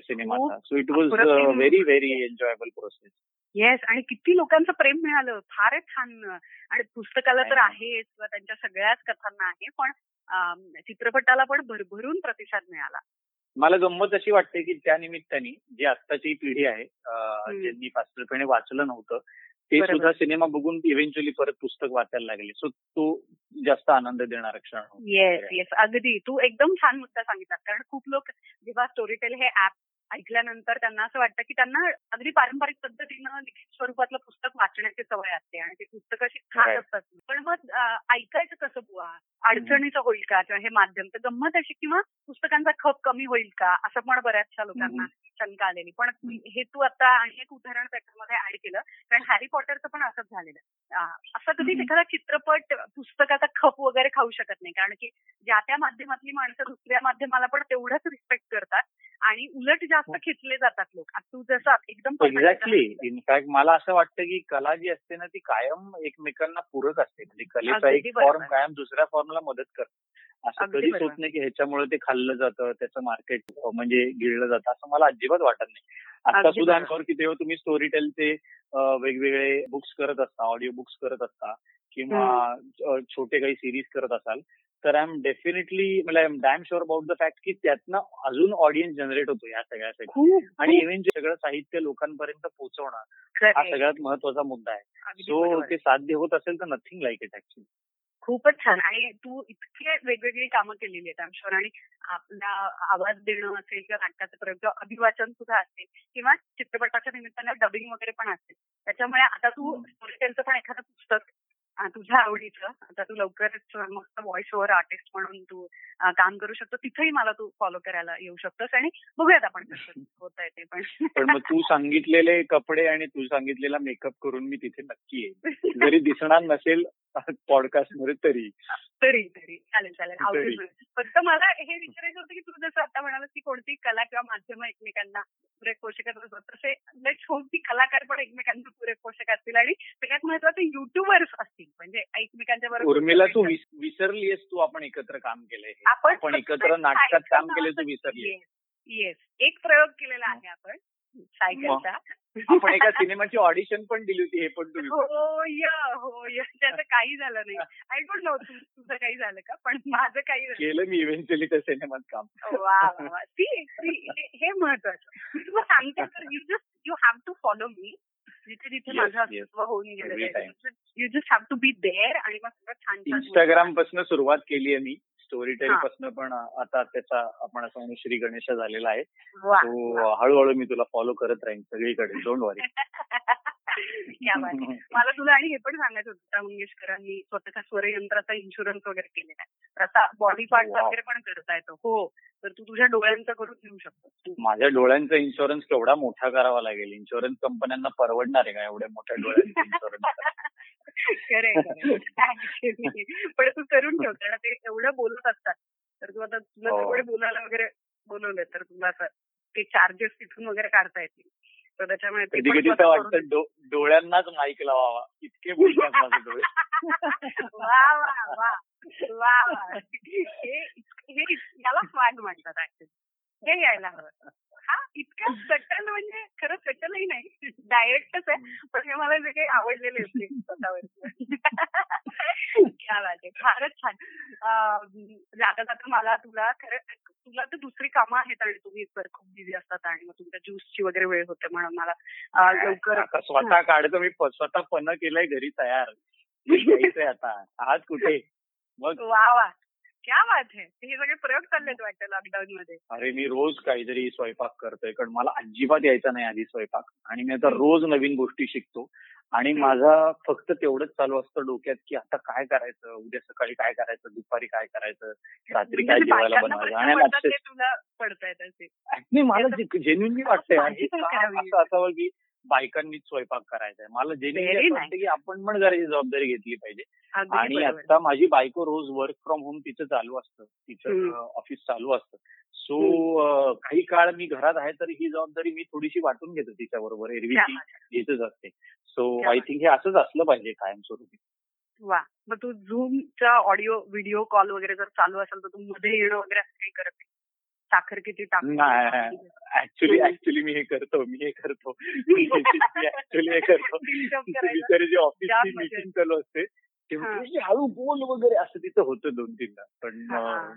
सिनेमाचा. So it was. Very very enjoyable process yes आणि किती लोकांचं प्रेम मिळालं. फारच छान आणि पुस्तकाला तर आहेच किंवा त्यांच्या सगळ्याच कथांना आहे पण चित्रपटाला पण भरभरून प्रतिसाद मिळाला. मला गंमत अशी वाटते की त्या निमित्ताने जी आत्ताची पिढी आहे. ज्यांनी फास्टरपणे वाचलं नव्हतं ते. सुद्धा सिनेमा बघून इव्हेंच्युअली परत पुस्तक वाचायला लागले. सो तो जास्त आनंद देणारा क्षण. येस येस अगदी. तू एकदम छान मुद्दा सांगितला कारण खूप लोक जेव्हा स्टोरीटेल हे ऍप ऐकल्यानंतर त्यांना असं वाटतं की त्यांना अगदी पारंपरिक पद्धतीनं लिखित स्वरूपातलं पुस्तक वाचण्याची सवय असते आणि ते पुस्तक अशी Right. असतात. पण मग ऐकायचं कसं बुवा? अडचणीचं होईल का? किंवा हे माध्यम? तर गंमत अशी किंवा पुस्तकांचा खप कमी होईल का? असं पण बऱ्याचशा लोकांना शंका आलेली. पण हे तू आता आणि एक उदाहरण त्याच्यामध्ये ऍड केलं. कारण हॅरी पॉटरचं पण असंच झालेलं. असं कधी. एखादा चित्रपट पुस्तकाचा खप वगैरे खाऊ शकत नाही. कारण की ज्या त्या माध्यमातली माणसं दुसऱ्या माध्यमाला पण तेवढंच रिस्पेक्ट करतात आणि उलट जास्त खेचले जातात लोक. तू जसं एकदम एक्झॅक्टली. इनफॅक्ट मला असं वाटतं की कला जी असते ना ती कायम एकमेकांना पूरक असते. म्हणजे कलेचा एक. फॉर्म कायम दुसऱ्या फॉर्मला मदत करतो. असं कधीच. होत नाही की ह्याच्यामुळे ते खाल्लं जातं त्याचं मार्केट म्हणजे गिळलं जातं असं मला अजिबात वाटत नाही आता सुद्धा. अंगावर की तेव्हा तुम्ही स्टोरी टेलचे वेगवेगळे बुक्स करत असता ऑडिओ बुक्स करत असता किंवा छोटे काही सिरीज करत असाल तर आय एम डेफिनेटली मला I am damn sure about the fact की त्यातनं अजून ऑडियन्स जनरेट होतो या सगळ्यासाठी आणि इव्हन जे सगळं साहित्य लोकांपर्यंत पोहोचवणं हा. सगळ्यात महत्त्वाचा मुद्दा आहे सो. ते साध्य होत असेल तर नथिंग लाईक इट ऍक्च्युली खूपच छान. आणि तू इतके वेगवेगळी कामं केलेली आहेत आम शुअर आणि आपला आवाज देणं असेल किंवा नाटकाचं प्रयोग किंवा अभिवाचन सुद्धा असेल किंवा चित्रपटाच्या निमित्तानं डबिंग वगैरे पण असेल. त्याच्यामुळे आता तू. स्टोरीटेलचं पण एखादं पुस्तक तुझ्या आवडीचं आता तू लवकरच मस्त व्हॉइस ओव्हर आर्टिस्ट म्हणून तू काम करू शकतो. तिथेही मला तू फॉलो करायला येऊ शकतोस आणि बघूयात आपण कसं होत आहे ते पण. पण मग तू सांगितलेले कपडे आणि तू सांगितलेला मेकअप करून मी तिथे नक्की येईन. जरी दिसणार नसेल पॉडकास्टमध्ये तरी. तरी तरी. चालेल चालेल. फक्त मला हे विचारायचं होतं की तू जसं आता म्हणाला की कोणती कला किंवा माध्यम एकमेकांना पूरक पोषक असतात तसे लेट्स होप की कलाकार पण एकमेकांना पूरक पोषक असतील आणि सगळ्यात महत्त्वाचे युट्यूबर्स असतील. म्हणजे एकमेकांच्या बरोबर उर्मिला तू विस- विसरलीयस तू आपण एकत्र काम केलंय. आपण एकत्र नाटकात काम केलं तू विसरली येस एक प्रयोग केलेला आहे आपण. सायकलचा आपण एका सिनेमाची ऑडिशन पण दिली होती हे पण तू विसरली. हो या हो या त्याचं काही झालं नाही. आय डोंट नो तुझं काही झालं का? पण माझं काही केलं मी इव्हेंच्युअली त्या सिनेमात काम. वा ती हे- महत्वाचं. मी तुला सांगते तर you just you have to follow me जिथे जिथे माझं. अस्तित्व होऊन. आहे you just have to be there आणि मग सगळं छान इंस्टाग्रामपासून सुरुवात केली आहे मी. Story tail. पासून पण आता त्याचा आपण असं श्री गणेश झालेला आहे. तो हळूहळू मी तुला फॉलो करत राहीन सगळीकडे. डोंट वरी क्या बात आहे. मला तुला आणि हे पण सांगायचं होतं लता मंगेशकरांनी स्वतःच्या स्वरयंत्राचा इन्शुरन्स वगैरे केलेला आहे. आता बॉडी पार्ट. वगैरे पण करता येतो. हो. तर तू तुझ्या डोळ्यांचं करून घेऊ शकतो माझ्या डोळ्यांचा इन्शुरन्स केवढा मोठा करावा लागेल. इन्शुरन्स कंपन्यांना परवडणार आहे का एवढ्या मोठ्या डोळ्यांचा इन्शुरन्स खरंय. पण तू करून ठेव कारण ते एवढं बोलत असतात. तर तू आता तुला हो. तेवढे बोलायला वगैरे बोलवले तर तुला असं ते चार्जेस तिथून वगैरे काढता येतील. तर त्याच्यामुळे कधी कधी तर वाटतं डोळ्यांनाच माईक लावावा. इतके बोलतात माझे डोळे. वा वा वा वा हे हे याला स्वाग म्हणतात ऍक्च्युली हे यायला हवं. हा इतकं सटल म्हणजे खरं सटलही नाही. डायरेक्टच आहे. पण हे मला जे काही आवडलेले असते स्वतःवर फारच छान. जाता जाता मला तुला खरं तुला तर दुसरी कामं आहेत आणि तुम्ही खूप बिझी असतात आणि मग तुमच्या ज्यूसची वगैरे वेळ होते म्हणून मला लवकर स्वतः काढतो मी स्वतः पन केलंय घरी तयार. आता. आज कुठे? मग वा वा. क्या बात आहे हे सगळे प्रयोग चाललेत वाटतं लॉकडाऊन मध्ये अरे मी रोज काहीतरी स्वयंपाक करतोय कारण मला अजिबात यायचा नाही आधी स्वयंपाक. आणि मी आता रोज नवीन गोष्टी शिकतो. आणि माझा फक्त तेवढंच चालू असतं डोक्यात की आता काय करायचं? उद्या सकाळी काय करायचं? दुपारी काय करायचं? रात्री काय म्हणजे जेवायला बनवायचं? आणि मला जेन्युनली वाटतंय? असं असावं की बायकांनीच स्वयंपाक करायचा आहे मला. वाटतं की आपण पण घराची जबाबदारी घेतली पाहिजे आणि. आता माझी बायको रोज वर्क फ्रॉम होम तिचं चालू असतं तिचं. ऑफिस चालू असतं सो काही काळ मी घरात आहे तर ही जबाबदारी मी थोडीशी वाटून घेतो तिच्या बरोबर एरवी. घेतच असते सो आय. थिंक हे असंच असलं पाहिजे कायमस्वरूपी वा मग तू झूमचा ऑडिओ व्हिडिओ कॉल वगैरे जर चालू असेल तर तू मध्ये येणं वगैरे असं काही करत नाही साखर किती टाकतो ऍक्च्युली ऍक्च्युली मी हे करतो मी हे करतो. मी ऍक्च्युली हे करतो. जे ऑफिसची मजा मीटिंग चालू असते तेव्हा. थोडीशी हळू बोल वगैरे असं तिथं होतं दोन तीनदा. पण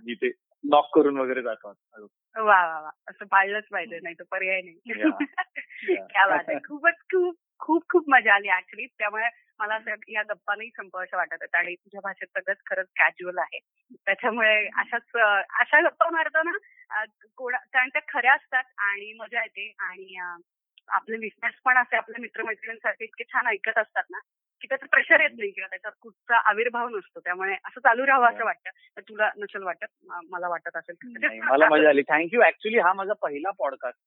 मी ते नॉक करून वगैरे जातो वा वा वा. असं पाळलंच पाहिजे नाही तर पर्याय नाही. खूपच खूप खूप खूप मजा आली ऍक्च्युली त्यामुळे मला असं या गप्पा नाही संपवायच्या वाटत आहेत आणि तुझ्या भाषेत सगळंच खरंच कॅज्युअल आहे. त्याच्यामुळे अशाच अशा गप्पा मारताना कोणा कारण त्या खऱ्या असतात आणि मजा येते आणि आपले लिस्नर्स पण असे आपल्या मित्रमैत्रिणींसाठी इतके छान ऐकत असतात ना की त्याचं प्रेशर येत नाही किंवा त्याच्यात कुठचा आविर्भाव नसतो. त्यामुळे असं चालू राहावं असं वाटतं. तर तुला नसेल वाटत? मला वाटत असेल. मला मजा आली. थँक्यू ऍक्च्युली हा माझा पहिला पॉडकास्ट?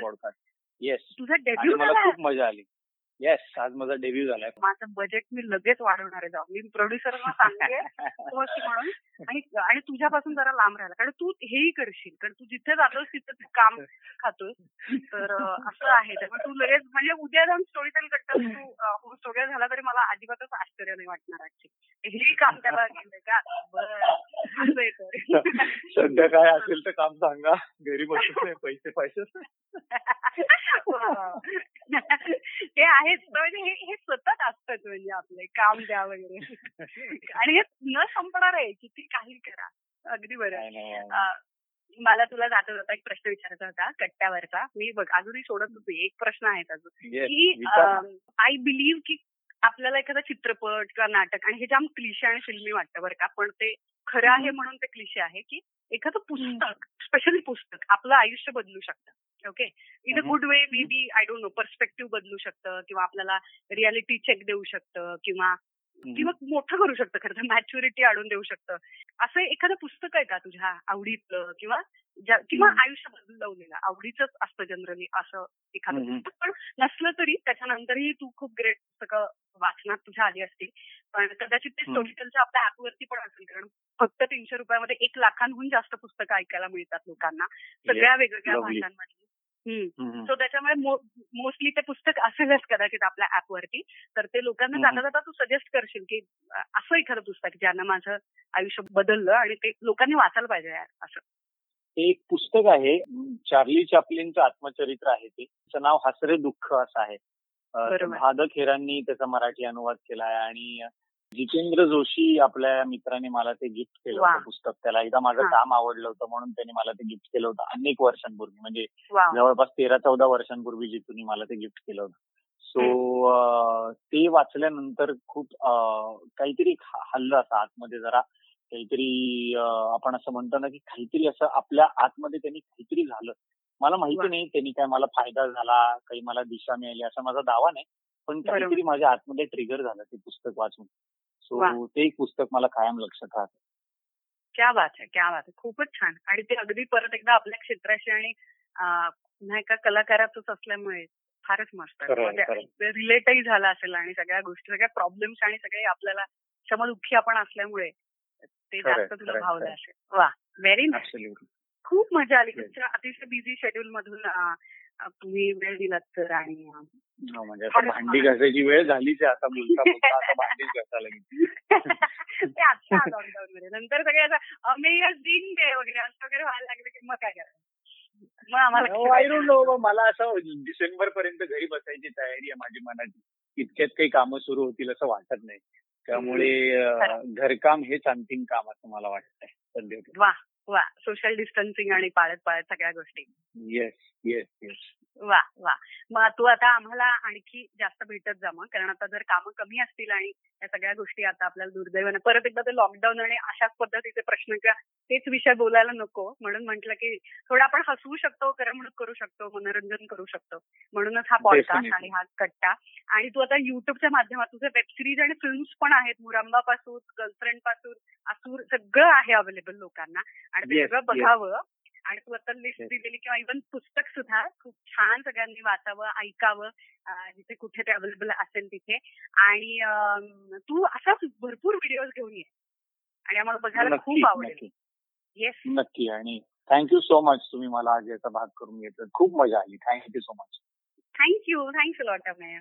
पॉडकास्ट येस तुझा डेब्यू मला खूप मजा आली. येस आज माझा डेब्यू झालाय. माझं बजेट मी लगेच वाढवणार आहे जाऊन. मी प्रोड्युसरला सांगते host म्हणून. आणि आणि तुझ्यापासून जरा लांब राहिला. कारण तू हेही करशील. कारण तू जिथे जातोस तिथे तू काम खातोस. तर असं आहे. त्यामुळे तू लगेच म्हणजे उद्या जाऊन स्टोरी टेल करतास तू होस्ट वगैरे झाला तरी मला अजिबातच आश्चर्य नाही वाटणार ऍक्च्युली हेही काम त्याला केलं का? असं आहे सध्या काय असेल तर काम सांगा. घरी बसून नाही पैसे पैसे वा, वा, आहेच म्हणजे हे हे सतत असतंच म्हणजे आपले काम द्या वगैरे. आणि हे न संपणार आहे किती काही करा. अगदी बरं. मला तुला जाता जाता एक प्रश्न विचारायचा होता कट्ट्यावरचा. मी बघ अजूनही सोडत होते एक प्रश्न आहे अजून. की. आय बिलीव्ह की आपल्याला एखादा चित्रपट किंवा नाटक आणि हे जाम क्लिशे आणि फिल्मी वाटतं बरं का पण ते खरं आहे म्हणून ते क्लिशे आहे की एखादं पुस्तक स्पेशली पुस्तक आपलं आयुष्य बदलू शकतं. Okay in a. Good way maybe I don't know perspective बदलू शकतं किंवा आपल्याला रियालिटी चेक देऊ शकतं किंवा किंवा मोठं करू शकतं खरं तर मॅच्युरिटी आणून देऊ शकतं असं एखादं पुस्तक आहे का तुझ्या आवडीतलं किंवा किंवा. आयुष्य बदलवलेलं आवडीच असतं जनरली असं एखादं. पुस्तक पण नसलं तरी त्याच्यानंतरही तू खूप ग्रेट पुस्तकं वाचनात तुझ्या आली असतील पण कदाचित ते. स्टोरीटेलच्या आपल्या ऍपवरती पण असेल कारण फक्त तीनशे रुपयामध्ये एक लाखांहून जास्त पुस्तकं ऐकायला मिळतात लोकांना सगळ्या वेगवेगळ्या lovely. सो त्याच्यामुळे मोस्टली ते पुस्तक असेलच कदाचित आपल्या ऍपवरती तर ते लोकांना. जाता जाता तू सजेस्ट करशील की असं एखादं पुस्तक ज्यानं माझं आयुष्य बदललं आणि ते लोकांनी वाचायला पाहिजे यार असं. एक पुस्तक आहे चार्ली चॅपलिनचं आत्मचरित्र आहे ते. त्याचं नाव हसरे दुःख असं आहे. भादक हेरांनी त्याचा मराठी अनुवाद केला आहे आणि जितेंद्र जोशी आपल्या मित्राने मला ते गिफ्ट केलं. होतं पुस्तक त्याला एकदा माझं. काम आवडलं होतं म्हणून त्यांनी मला ते गिफ्ट केलं होतं अनेक वर्षांपूर्वी म्हणजे जवळपास तेरा चौदा वर्षांपूर्वी जितून मला ते गिफ्ट केलं होतं सो ते वाचल्यानंतर खूप काहीतरी हल्लं असं आतमध्ये जरा काहीतरी आपण असं म्हणतो ना की काहीतरी असं आपल्या आतमध्ये त्यांनी काहीतरी झालं मला माहिती. नाही त्यांनी काय मला फायदा झाला काही मला दिशा मिळाली असा माझा दावा नाही पण. काहीतरी माझ्या आतमध्ये ट्रिगर झालं ते पुस्तक वाचून. सो ते एक पुस्तक मला कायम लक्षात राहतं क्या बात आहे क्या बात आहे खूपच छान आणि ते अगदी परत एकदा आपल्या क्षेत्राशी आणि अं, पुन्हा एका कलाकाराचंच असल्यामुळे फारच मस्त म्हणजे. रिलेटही झाला असेल आणि सगळ्या गोष्टी सगळ्या प्रॉब्लेम्स आणि सगळे आपल्याला क्षमदुःखी आपण असल्यामुळे ते जास्त तुला भावलं. असेल वा व्हेरी. खूप मजा आली. तुमच्या अतिशय बिझी शेड्यूल मधून तुम्ही वेळ दिलात तर आणि म्हणजे आता भांडी घासायची वेळ झालीच आहे आता बोलता बोलता आता भांडीच घासायला लागेल. ते आता लॉकडाऊन मध्ये. नंतर सगळे असं अमेझिंग डे वगैरे असं वगैरे व्हायला लागलं की मग काय करायचं? मग आम्हाला आय डोंट नो मला असं डिसेंबर पर्यंत घरी बसायची तयारी आहे माझी मनाची. इतक्यात काही कामं सुरू होतील असं वाटत नाही. त्यामुळे घरकाम हेच अंतिम काम असं मला वाटतंय सध्या वा सोशल डिस्टन्सिंग आणि पाळत पाळत सगळ्या गोष्टी. येस येस येस वा वा. मग तू आता आम्हाला आणखी जास्त भेटत जा मग कारण आता जर कामं कमी असतील आणि या सगळ्या गोष्टी आता आपल्याला दुर्दैवाने परत एकदा ते लॉकडाऊन आणि अशाच पद्धतीचे प्रश्न किंवा तेच विषय बोलायला नको. म्हणून म्हटलं की थोडं आपण हसवू शकतो करमणूक करू शकतो मनोरंजन करू शकतो. म्हणूनच हा पॉडकास्ट. आणि हा कट्टा. आणि तू आता युट्यूबच्या माध्यमात तुझे वेब सिरीज आणि फिल्म्स पण आहेत. मुरांबा पासून गर्लफ्रेंडपासून असूर सगळं आहे अवेलेबल लोकांना. आणि ते सगळं. बघावं. आणि तू आता लिस्ट. दिलेली किंवा इव्हन पुस्तक सुद्धा खूप छान सगळ्यांनी वाचावं ऐकावं जिथे कुठे ते अवेलेबल असेल तिथे. आणि तू असाच भरपूर व्हिडिओज घेऊन ये. आणि आम्हाला बघायला खूप आवडेल. येस नक्की. आणि थँक्यू सो मच तुम्ही मला आज याचा भाग करून घेतला. खूप मजा आली. Thank you so much thank you thanks lot Ameya